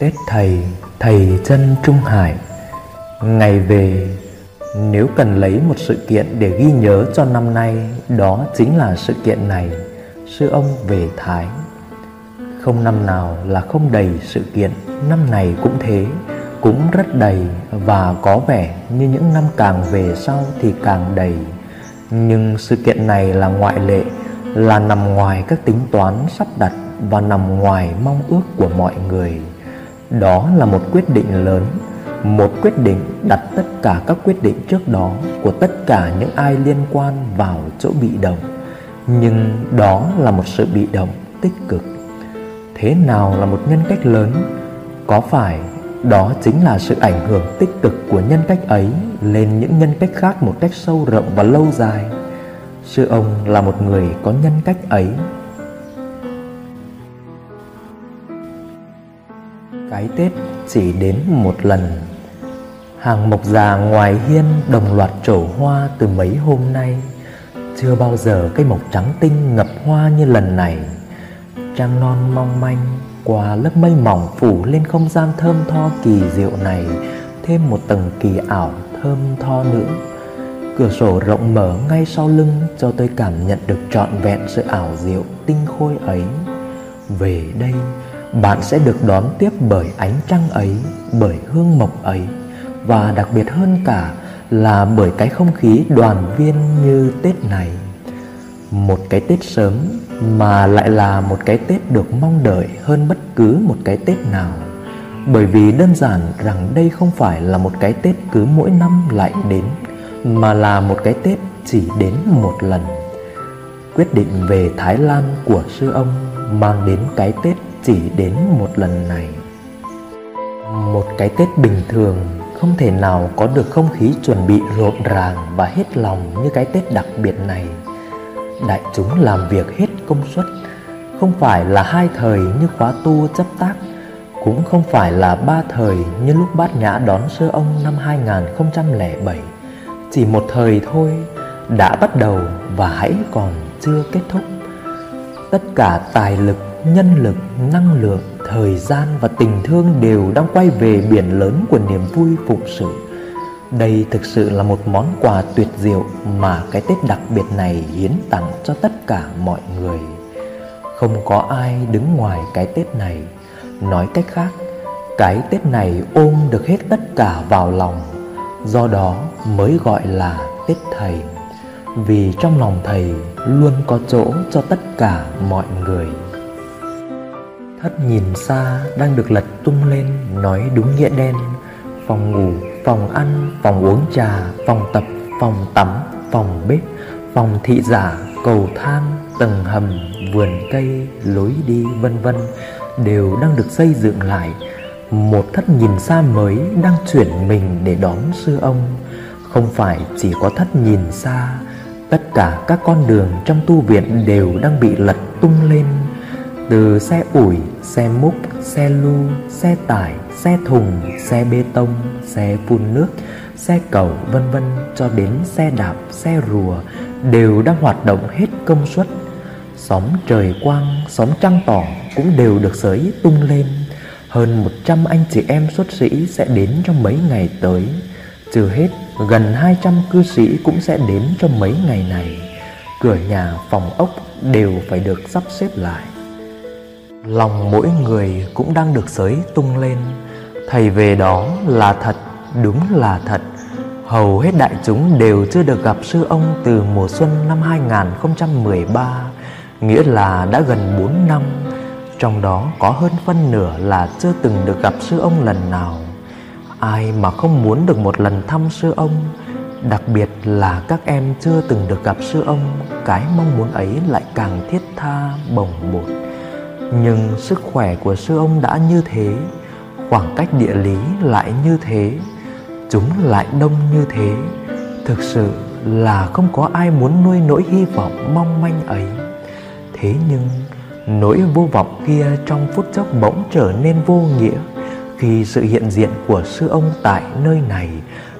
Tết thầy, thầy chân Trung Hải. Ngày về Nếu cần lấy một sự kiện để ghi nhớ cho năm nay Đó chính là sự kiện này. Sư ông về Thái. Không năm nào là không đầy sự kiện Năm này cũng thế Cũng rất đầy Và có vẻ như những năm càng về sau thì càng đầy. Nhưng sự kiện này là ngoại lệ Là nằm ngoài các tính toán sắp đặt Và nằm ngoài mong ước của mọi người đó là một quyết định lớn, Một quyết định đặt tất cả các quyết định trước đó Của tất cả những ai liên quan vào chỗ bị động. Nhưng đó là một sự bị động tích cực. Thế nào là một nhân cách lớn? Có phải đó chính là sự ảnh hưởng tích cực của nhân cách ấy lên những nhân cách khác một cách sâu rộng và lâu dài? Sư ông là một người có nhân cách ấy cái Tết chỉ đến một lần. Hàng mộc già ngoài hiên đồng loạt trổ hoa từ mấy hôm nay. Chưa bao giờ cây mộc trắng tinh ngập hoa như lần này. Trăng non mong manh qua lớp mây mỏng phủ lên không gian thơm tho kỳ diệu này. Thêm một tầng kỳ ảo thơm tho nữa. Cửa sổ rộng mở ngay sau lưng cho tôi cảm nhận được trọn vẹn sự ảo diệu tinh khôi ấy. Về đây bạn sẽ được đón tiếp bởi ánh trăng ấy, bởi hương mộc ấy, và đặc biệt hơn cả là bởi cái không khí đoàn viên như tết này. Một cái tết sớm mà lại là một cái tết được mong đợi hơn bất cứ một cái tết nào. Bởi vì đơn giản rằng đây không phải là một cái tết cứ mỗi năm lại đến, mà là một cái tết chỉ đến một lần. Quyết định về thái lan của sư ông mang đến cái tết chỉ đến một lần này. Một cái tết bình thường không thể nào có được không khí chuẩn bị rộn ràng và hết lòng như cái tết đặc biệt này. Đại chúng làm việc hết công suất, không phải là hai thời như khóa tu chấp tác, cũng không phải là ba thời như lúc bát nhã đón sơ ông năm 2007 chỉ một thời thôi, đã bắt đầu và hãy còn chưa kết thúc. Tất cả tài lực nhân lực, năng lượng, thời gian và tình thương đều đang quay về biển lớn của niềm vui phụng sự. Đây thực sự là một món quà tuyệt diệu mà cái Tết đặc biệt này hiến tặng cho tất cả mọi người. Không có ai đứng ngoài cái Tết này. Nói cách khác, cái Tết này ôm được hết tất cả vào lòng. Do đó mới gọi là Tết Thầy. Vì trong lòng Thầy luôn có chỗ cho tất cả mọi người. Thất nhìn xa đang được lật tung lên Nói đúng nghĩa đen. Phòng ngủ, phòng ăn, phòng uống trà Phòng tập, phòng tắm, phòng bếp Phòng thị giả, cầu thang, tầng hầm, vườn cây, lối đi vân vân Đều đang được xây dựng lại. Một thất nhìn xa mới đang chuyển mình để đón sư ông. Không phải chỉ có thất nhìn xa Tất cả các con đường trong tu viện đều đang bị lật tung lên từ xe ủi, xe múc, xe lu, xe tải, xe thùng, xe bê tông, xe phun nước, xe cầu vân vân cho đến xe đạp, xe rùa đều đang hoạt động hết công suất. Xóm trời quang, xóm trăng tỏ cũng đều được sới tung lên. Hơn 100 anh chị em xuất sĩ sẽ đến trong mấy ngày tới. Trừ hết, gần 200 cư sĩ cũng sẽ đến trong mấy ngày này. Cửa nhà, phòng ốc đều phải được sắp xếp lại. Lòng mỗi người cũng đang được sới tung lên. Thầy về đó là thật, đúng là thật. Hầu hết đại chúng đều chưa được gặp sư ông từ mùa xuân năm 2013 Nghĩa là đã gần 4 năm. Trong đó có hơn phân nửa là chưa từng được gặp sư ông lần nào. Ai mà không muốn được một lần thăm sư ông Đặc biệt là các em chưa từng được gặp sư ông Cái mong muốn ấy lại càng thiết tha bồng bột nhưng sức khỏe của sư ông đã như thế, khoảng cách địa lý lại như thế, chúng lại đông như thế. Thực sự là không có ai muốn nuôi nỗi hy vọng mong manh ấy. Thế nhưng, nỗi vô vọng kia trong phút chốc bỗng trở nên vô nghĩa khi sự hiện diện của sư ông tại nơi này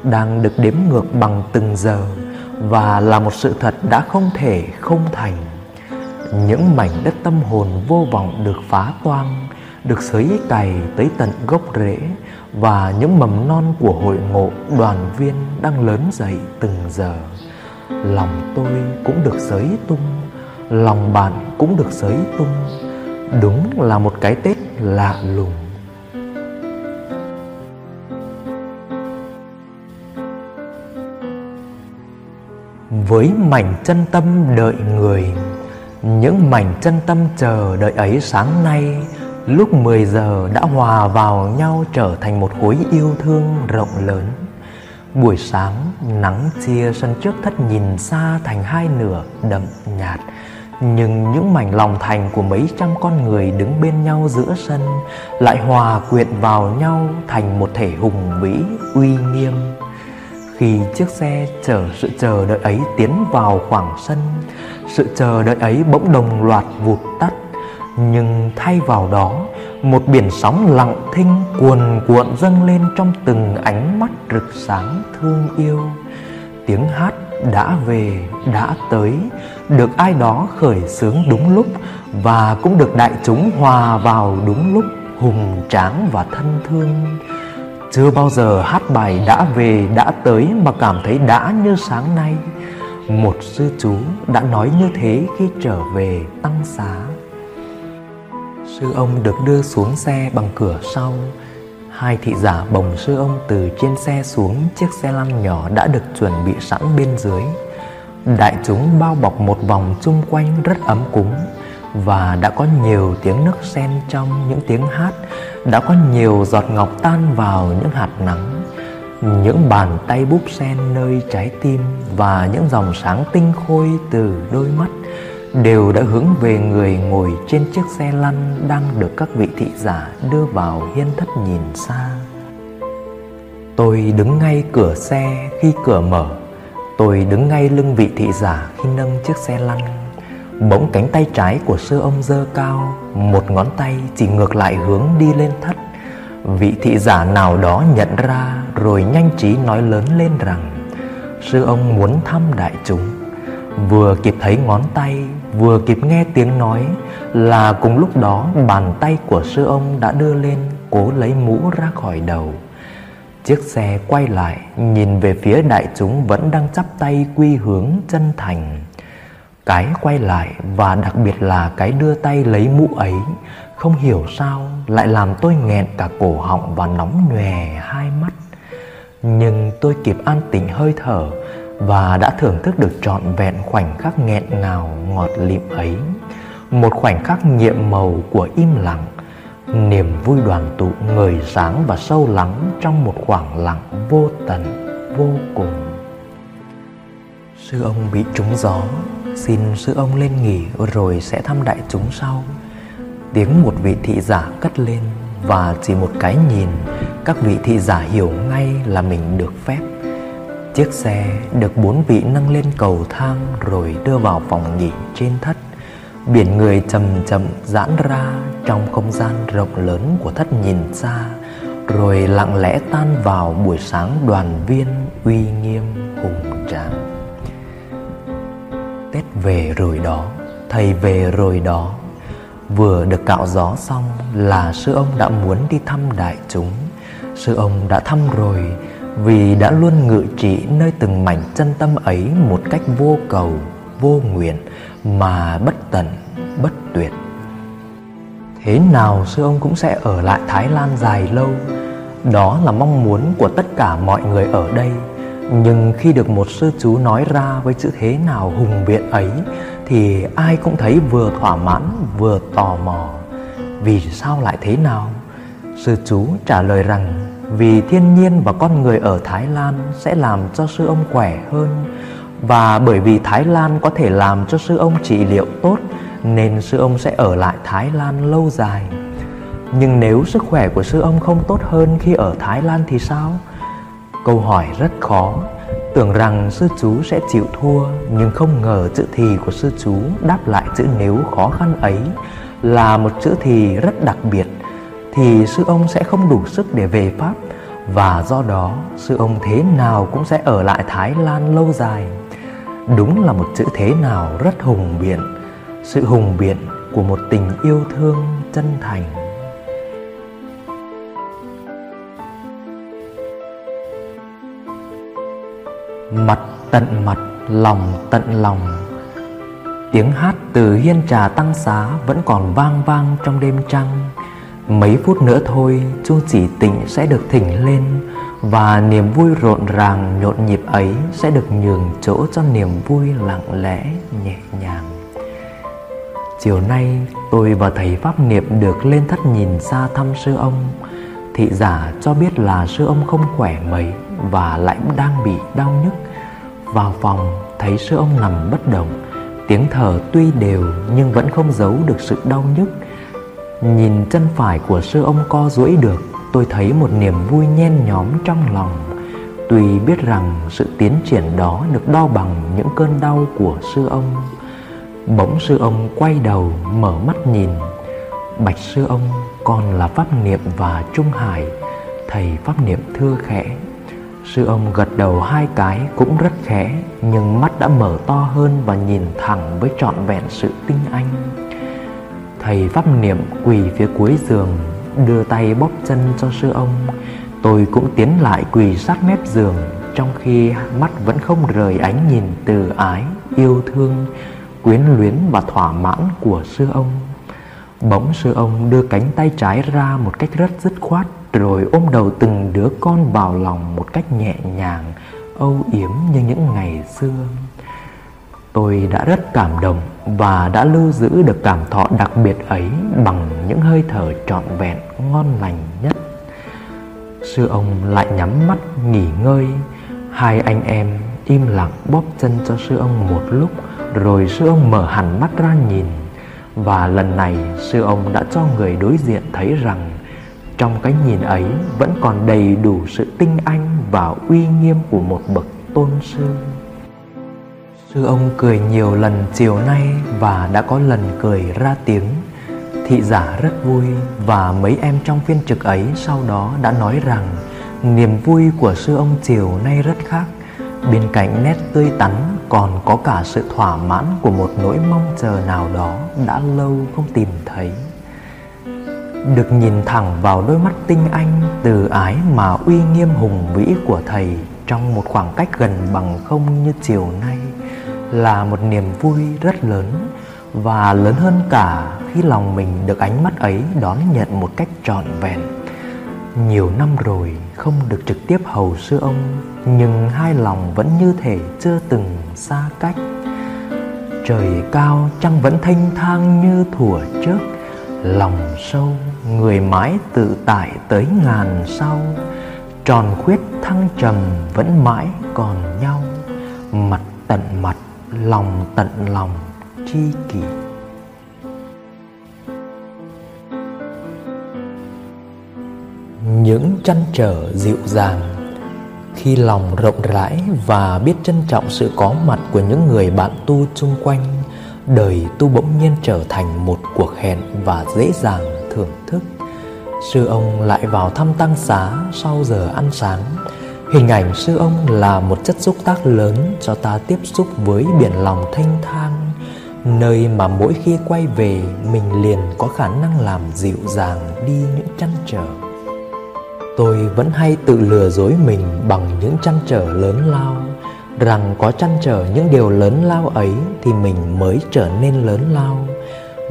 đang được đếm ngược bằng từng giờ và là một sự thật đã không thể không thành những mảnh đất tâm hồn vô vọng được phá toang, được xới cày tới tận gốc rễ, và những mầm non của hội ngộ đoàn viên đang lớn dậy từng giờ. Lòng tôi cũng được xới tung, lòng bạn cũng được xới tung, đúng là một cái tết lạ lùng. Với mảnh chân tâm đợi người những mảnh chân tâm chờ đợi ấy sáng nay, lúc 10 giờ đã hòa vào nhau trở thành một khối yêu thương rộng lớn. Buổi sáng, nắng chia sân trước thất nhìn xa thành hai nửa đậm nhạt. Nhưng những mảnh lòng thành của mấy trăm con người đứng bên nhau giữa sân lại hòa quyện vào nhau thành một thể hùng vĩ, uy nghiêm. Khi chiếc xe chở sự chờ đợi ấy tiến vào khoảng sân sự chờ đợi ấy bỗng đồng loạt vụt tắt, nhưng thay vào đó, một biển sóng lặng thinh cuồn cuộn dâng lên trong từng ánh mắt rực sáng thương yêu. Tiếng hát đã về, đã tới, được ai đó khởi xướng đúng lúc và cũng được đại chúng hòa vào đúng lúc, hùng tráng và thân thương. Chưa bao giờ hát bài đã về, đã tới mà cảm thấy đã như sáng nay một sư chú đã nói như thế khi trở về tăng xá. Sư ông được đưa xuống xe bằng cửa sau. Hai thị giả bồng sư ông từ trên xe xuống chiếc xe lăn nhỏ đã được chuẩn bị sẵn bên dưới. Đại chúng bao bọc một vòng chung quanh rất ấm cúng và đã có nhiều tiếng nước sen trong những tiếng hát, đã có nhiều giọt ngọc tan vào những hạt nắng những bàn tay búp sen nơi trái tim và những dòng sáng tinh khôi từ đôi mắt đều đã hướng về người ngồi trên chiếc xe lăn đang được các vị thị giả đưa vào hiên thất nhìn xa. Tôi đứng ngay cửa xe khi cửa mở. Tôi đứng ngay lưng vị thị giả khi nâng chiếc xe lăn. Bỗng cánh tay trái của sư ông dơ cao, một ngón tay chỉ ngược lại hướng đi lên thất vị thị giả nào đó nhận ra rồi nhanh trí nói lớn lên rằng, sư ông muốn thăm đại chúng. Vừa kịp thấy ngón tay, vừa kịp nghe tiếng nói, là cùng lúc đó bàn tay của sư ông đã đưa lên, cố lấy mũ ra khỏi đầu. Chiếc xe quay lại, nhìn về phía đại chúng vẫn đang chắp tay quy hướng chân thành. Cái quay lại và đặc biệt là cái đưa tay lấy mũ ấy không hiểu sao lại làm tôi nghẹn cả cổ họng và nóng nhòe hai mắt. Nhưng tôi kịp an tĩnh hơi thở và đã thưởng thức được trọn vẹn khoảnh khắc nghẹn ngào ngọt lịm ấy. Một khoảnh khắc nhiệm màu của im lặng, niềm vui đoàn tụ ngời sáng và sâu lắng trong một khoảng lặng vô tận, vô cùng. Sư ông bị trúng gió, xin sư ông lên nghỉ, rồi sẽ thăm đại chúng sau tiếng một vị thị giả cất lên và chỉ một cái nhìn, các vị thị giả hiểu ngay là mình được phép. Chiếc xe được bốn vị nâng lên cầu thang rồi đưa vào phòng nghỉ trên thất. Biển người chậm chậm giãn ra trong không gian rộng lớn của thất nhìn xa, rồi lặng lẽ tan vào buổi sáng đoàn viên uy nghiêm hùng tráng. Tết về rồi đó, thầy về rồi đó vừa được cạo gió xong là sư ông đã muốn đi thăm đại chúng. Sư ông đã thăm rồi, vì đã luôn ngự trị nơi từng mảnh chân tâm ấy một cách vô cầu, vô nguyện, mà bất tận, bất tuyệt. Thế nào sư ông cũng sẽ ở lại thái lan dài lâu. Đó là mong muốn của tất cả mọi người ở đây. Nhưng khi được một sư chú nói ra với chữ thế nào hùng biện ấy thì ai cũng thấy vừa thỏa mãn, vừa tò mò. Vì sao lại thế nào? Sư chú trả lời rằng, vì thiên nhiên và con người ở thái lan sẽ làm cho sư ông khỏe hơn. Và bởi vì thái lan có thể làm cho sư ông trị liệu tốt, nên sư ông sẽ ở lại thái lan lâu dài. Nhưng nếu sức khỏe của sư ông không tốt hơn khi ở thái lan thì sao? Câu hỏi rất khó tưởng rằng sư chú sẽ chịu thua, nhưng không ngờ chữ thì của sư chú đáp lại chữ nếu khó khăn ấy là một chữ thì rất đặc biệt. Thì sư ông sẽ không đủ sức để về pháp, và do đó sư ông thế nào cũng sẽ ở lại thái lan lâu dài. Đúng là một chữ thế nào rất hùng biện. Sự hùng biện của một tình yêu thương chân thành. Mặt tận mặt, lòng tận lòng. Tiếng hát từ hiên trà tăng xá Vẫn còn vang vang trong đêm trăng. Mấy phút nữa thôi chuông chỉ tịnh sẽ được thỉnh lên Và niềm vui rộn ràng nhộn nhịp ấy Sẽ được nhường chỗ cho niềm vui lặng lẽ nhẹ nhàng. Chiều nay tôi và thầy Pháp Niệm được lên thất nhìn xa thăm sư ông. Thị giả cho biết là sư ông không khỏe mấy. Và lại đang bị đau nhức. Vào phòng, thấy sư ông nằm bất động. Tiếng thở tuy đều nhưng vẫn không giấu được sự đau nhức. Nhìn chân phải của sư ông co duỗi được, Tôi thấy một niềm vui nhen nhóm trong lòng. Tuy biết rằng sự tiến triển đó được đo bằng những cơn đau của sư ông. Bỗng sư ông quay đầu, mở mắt nhìn. Bạch sư ông con là Pháp Niệm và Trung Hải. Thầy Pháp Niệm thưa khẽ. Sư ông gật đầu hai cái cũng rất khẽ Nhưng mắt đã mở to hơn và nhìn thẳng với trọn vẹn sự tinh anh. Thầy Pháp Niệm quỳ phía cuối giường Đưa tay bóp chân cho sư ông. Tôi cũng tiến lại quỳ sát mép giường Trong khi mắt vẫn không rời ánh nhìn từ ái, yêu thương Quyến luyến và thỏa mãn của sư ông. Bỗng sư ông đưa cánh tay trái ra một cách rất dứt khoát. Rồi ôm đầu từng đứa con vào lòng một cách nhẹ nhàng Âu yếm như những ngày xưa. Tôi đã rất cảm động và đã lưu giữ được cảm thọ đặc biệt ấy bằng những hơi thở trọn vẹn ngon lành nhất. Sư ông lại nhắm mắt nghỉ ngơi, hai anh em im lặng bóp chân cho sư ông một lúc rồi sư ông mở hẳn mắt ra nhìn. Và lần này sư ông đã cho người đối diện thấy rằng trong cái nhìn ấy vẫn còn đầy đủ sự tinh anh và uy nghiêm của một bậc tôn sư. Sư ông cười nhiều lần chiều nay và đã có lần cười ra tiếng. Thị giả rất vui và mấy em trong phiên trực ấy sau đó đã nói rằng niềm vui của sư ông chiều nay rất khác. Bên cạnh nét tươi tắn còn có cả sự thỏa mãn của một nỗi mong chờ nào đó đã lâu không tìm thấy. Được nhìn thẳng vào đôi mắt tinh anh, từ ái mà uy nghiêm hùng vĩ của thầy, trong một khoảng cách gần bằng không như chiều nay, là một niềm vui rất lớn, và lớn hơn cả khi lòng mình được ánh mắt ấy đón nhận một cách trọn vẹn. Nhiều năm rồi, không được trực tiếp hầu sư ông, Nhưng hai lòng vẫn như thể chưa từng xa cách Trời cao, trăng vẫn thanh thang như thủa trước, Lòng sâu người mãi tự tại tới ngàn sau, Tròn khuyết thăng trầm vẫn mãi còn nhau. Mặt tận mặt, lòng tận lòng, tri kỷ. Những chăn trở dịu dàng, khi lòng rộng rãi và biết trân trọng sự có mặt của những người bạn tu chung quanh đời tu bỗng nhiên trở thành một cuộc hẹn và dễ dàng thưởng thức. Sư ông lại vào thăm tăng xá sau giờ ăn sáng. Hình ảnh sư ông là một chất xúc tác lớn cho ta tiếp xúc với biển lòng thanh thang. Nơi mà mỗi khi quay về, mình liền có khả năng làm dịu dàng đi những chăn trở. Tôi vẫn hay tự lừa dối mình bằng những chăn trở lớn lao. Rằng có chăn trở những điều lớn lao ấy thì mình mới trở nên lớn lao.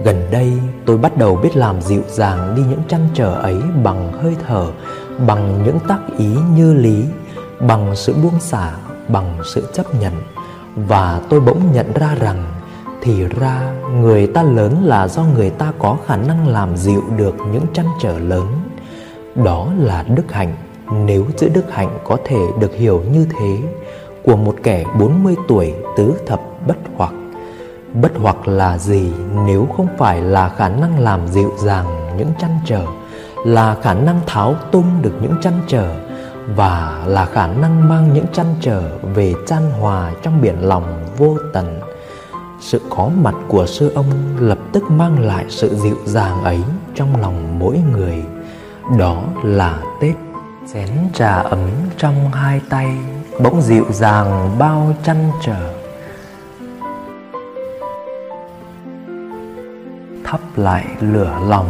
Gần đây, tôi bắt đầu biết làm dịu dàng đi những chăn trở ấy bằng hơi thở, Bằng những tác ý như lý, bằng sự buông xả, bằng sự chấp nhận. Và tôi bỗng nhận ra rằng, thì ra, người ta lớn là do người ta có khả năng làm dịu được những trăn trở lớn. Đó là đức hạnh. Nếu chữ đức hạnh có thể được hiểu như thế của một kẻ 40 tuổi tứ thập bất hoặc. Bất hoặc là gì nếu không phải là khả năng làm dịu dàng những chăn trở, là khả năng tháo tung được những chăn trở, và là khả năng mang những chăn trở về chan hòa trong biển lòng vô tận. Sự có mặt của sư ông lập tức mang lại sự dịu dàng ấy trong lòng mỗi người. Đó là tết chén trà ấm trong hai tay bỗng dịu dàng bao chăn trở. Thắp lại lửa lòng.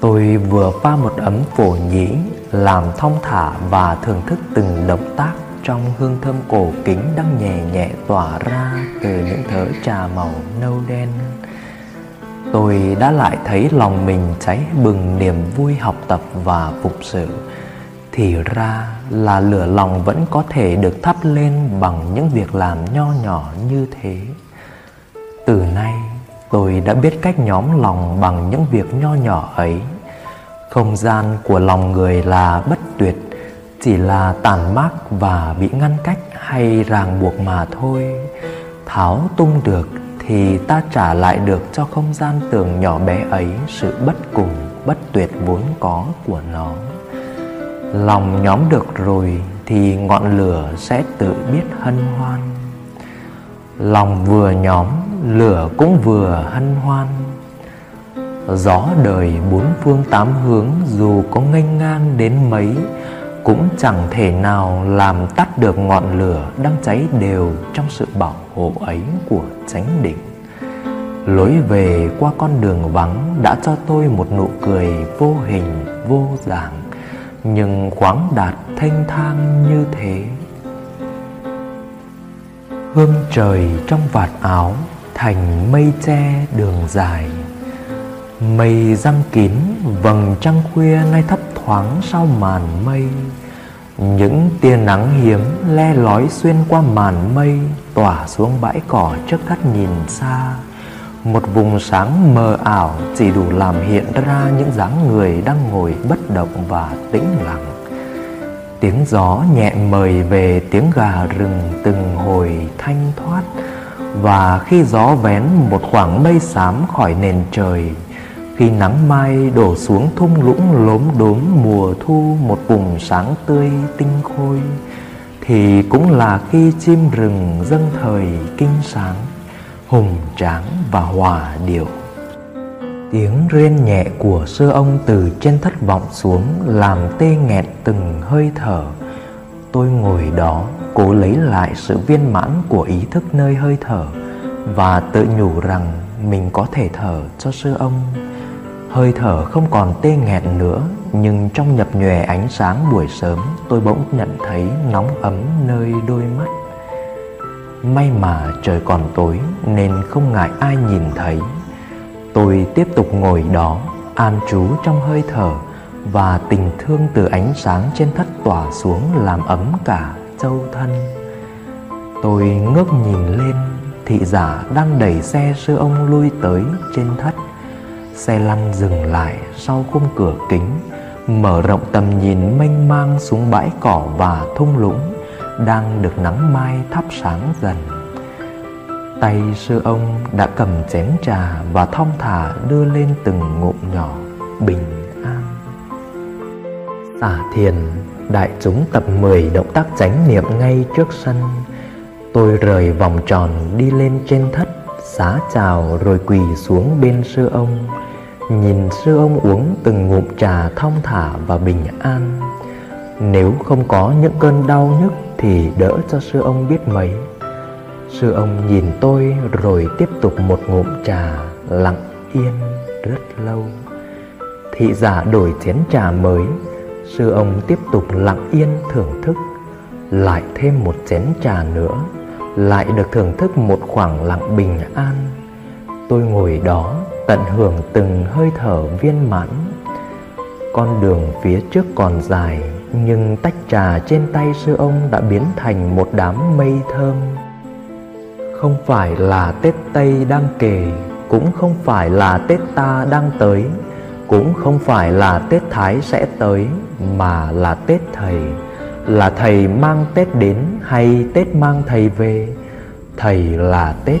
Tôi vừa pha một ấm phổ nhĩ, làm thong thả và thưởng thức từng động tác trong hương thơm cổ kính đang nhẹ nhẹ tỏa ra từ những thớ trà màu nâu đen. Tôi đã lại thấy lòng mình cháy bừng niềm vui học tập và phục sự. Thì ra là lửa lòng vẫn có thể được thắp lên bằng những việc làm nho nhỏ như thế. Từ nay, tôi đã biết cách nhóm lòng bằng những việc nho nhỏ ấy. Không gian của lòng người là bất tuyệt, chỉ là tàn mác và bị ngăn cách hay ràng buộc mà thôi. Tháo tung được thì ta trả lại được cho không gian tường nhỏ bé ấy sự bất cùng, bất tuyệt vốn có của nó lòng nhóm được rồi thì ngọn lửa sẽ tự biết hân hoan. Lòng vừa nhóm, lửa cũng vừa hân hoan. Gió đời bốn phương tám hướng, dù có nghênh ngang đến mấy, cũng chẳng thể nào làm tắt được ngọn lửa đang cháy đều trong sự bảo hộ ấy của chánh định. Lối về qua con đường vắng đã cho tôi một nụ cười vô hình, vô dạng nhưng khoáng đạt thanh thang như thế. Hương trời trong vạt áo, thành mây che đường dài. Mây răng kín, vầng trăng khuya nay thấp thoáng sau màn mây. Những tia nắng hiếm le lói xuyên qua màn mây, tỏa xuống bãi cỏ trước thắt nhìn xa một vùng sáng mờ ảo chỉ đủ làm hiện ra những dáng người đang ngồi bất động và tĩnh lặng. Tiếng gió nhẹ mời về tiếng gà rừng từng hồi thanh thoát, và khi gió vén một khoảng mây xám khỏi nền trời, khi nắng mai đổ xuống thung lũng lốm đốm mùa thu một vùng sáng tươi tinh khôi, thì cũng là khi chim rừng dâng thời kinh sáng hùng tráng và hòa điệu. Tiếng rên nhẹ của sư ông từ trên thất vọng xuống làm tê nghẹn từng hơi thở. Tôi ngồi đó cố lấy lại sự viên mãn của ý thức nơi hơi thở và tự nhủ rằng mình có thể thở cho sư ông. Hơi thở không còn tê nghẹn nữa, nhưng trong nhập nhòe ánh sáng buổi sớm tôi bỗng nhận thấy nóng ấm nơi đôi mắt. May mà trời còn tối nên không ngại ai nhìn thấy. Tôi tiếp tục ngồi đó, an trú trong hơi thở Và tình thương từ ánh sáng trên thất tỏa xuống làm ấm cả châu thân. Tôi ngước nhìn lên, Thị giả đang đẩy xe sư ông lui tới trên thất. Xe lăn dừng lại sau khung cửa kính, Mở rộng tầm nhìn mênh mang xuống bãi cỏ và thung lũng đang được nắng mai thắp sáng dần. Tay sư ông đã cầm chén trà và thong thả đưa lên từng ngụm nhỏ, bình an. Xả thiền, đại chúng tập 10 động tác chánh niệm ngay trước sân. Tôi rời vòng tròn đi lên trên thất, xá chào rồi quỳ xuống bên sư ông. Nhìn sư ông uống từng ngụm trà thong thả và bình an. Nếu không có những cơn đau nhức thì đỡ cho sư ông biết mấy. Sư ông nhìn tôi rồi tiếp tục một ngụm trà lặng yên rất lâu. Thị giả đổi chén trà mới, sư ông tiếp tục lặng yên thưởng thức. Lại thêm một chén trà nữa, lại được thưởng thức một khoảng lặng bình an. Tôi ngồi đó tận hưởng từng hơi thở viên mãn. Con đường phía trước còn dài nhưng tách trà trên tay sư ông đã biến thành một đám mây thơm. Không phải là tết tây đang kề, cũng không phải là tết ta đang tới, cũng không phải là tết thái sẽ tới, mà là tết thầy. Là thầy mang tết đến hay tết mang thầy về? Thầy là tết tết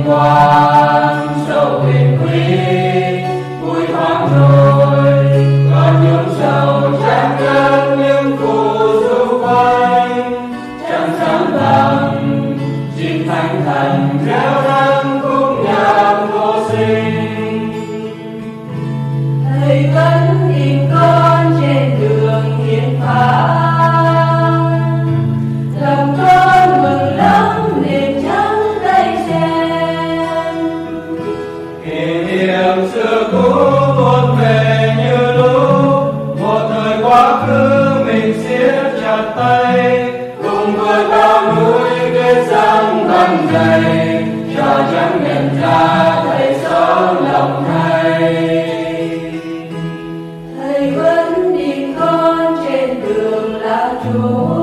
光。Sâu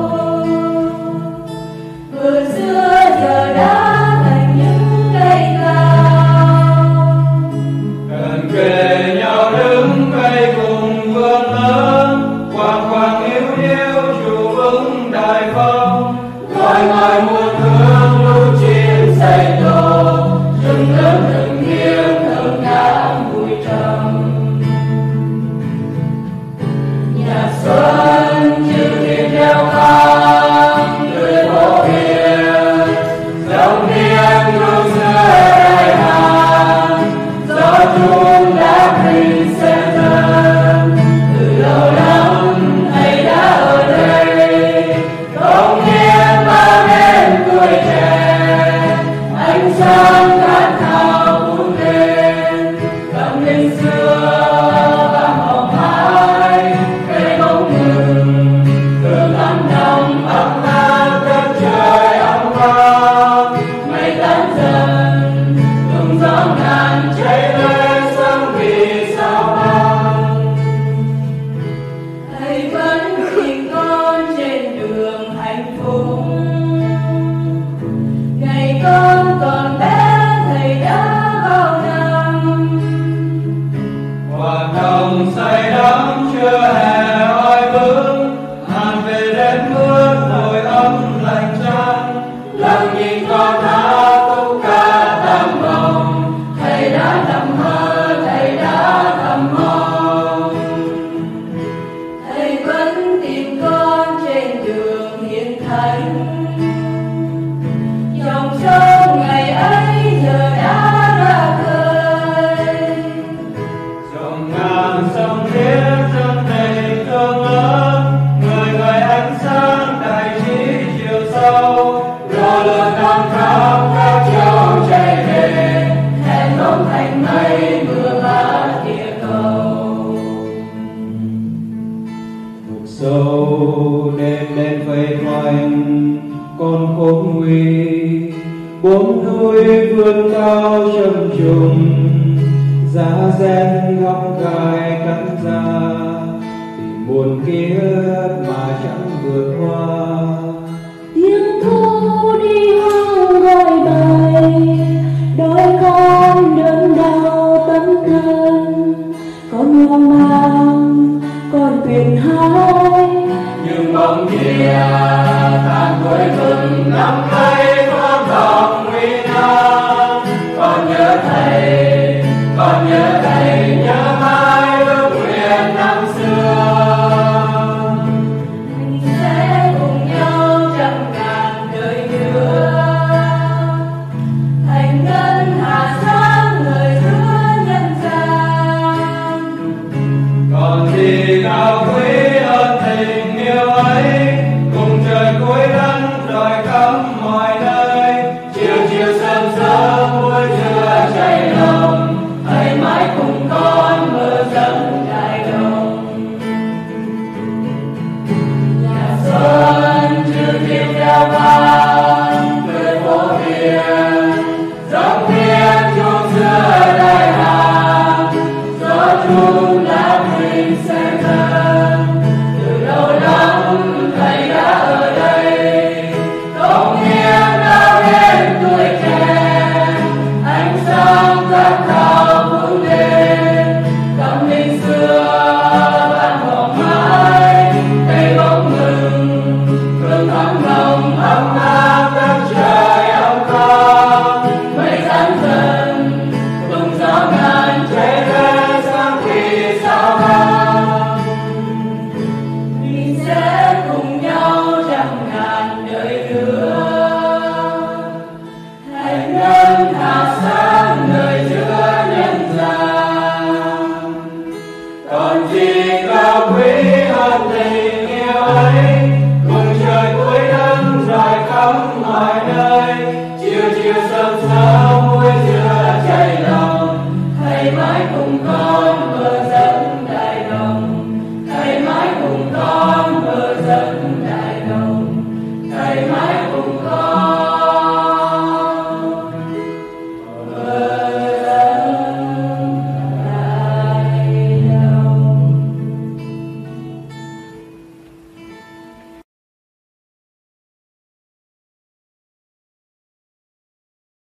mình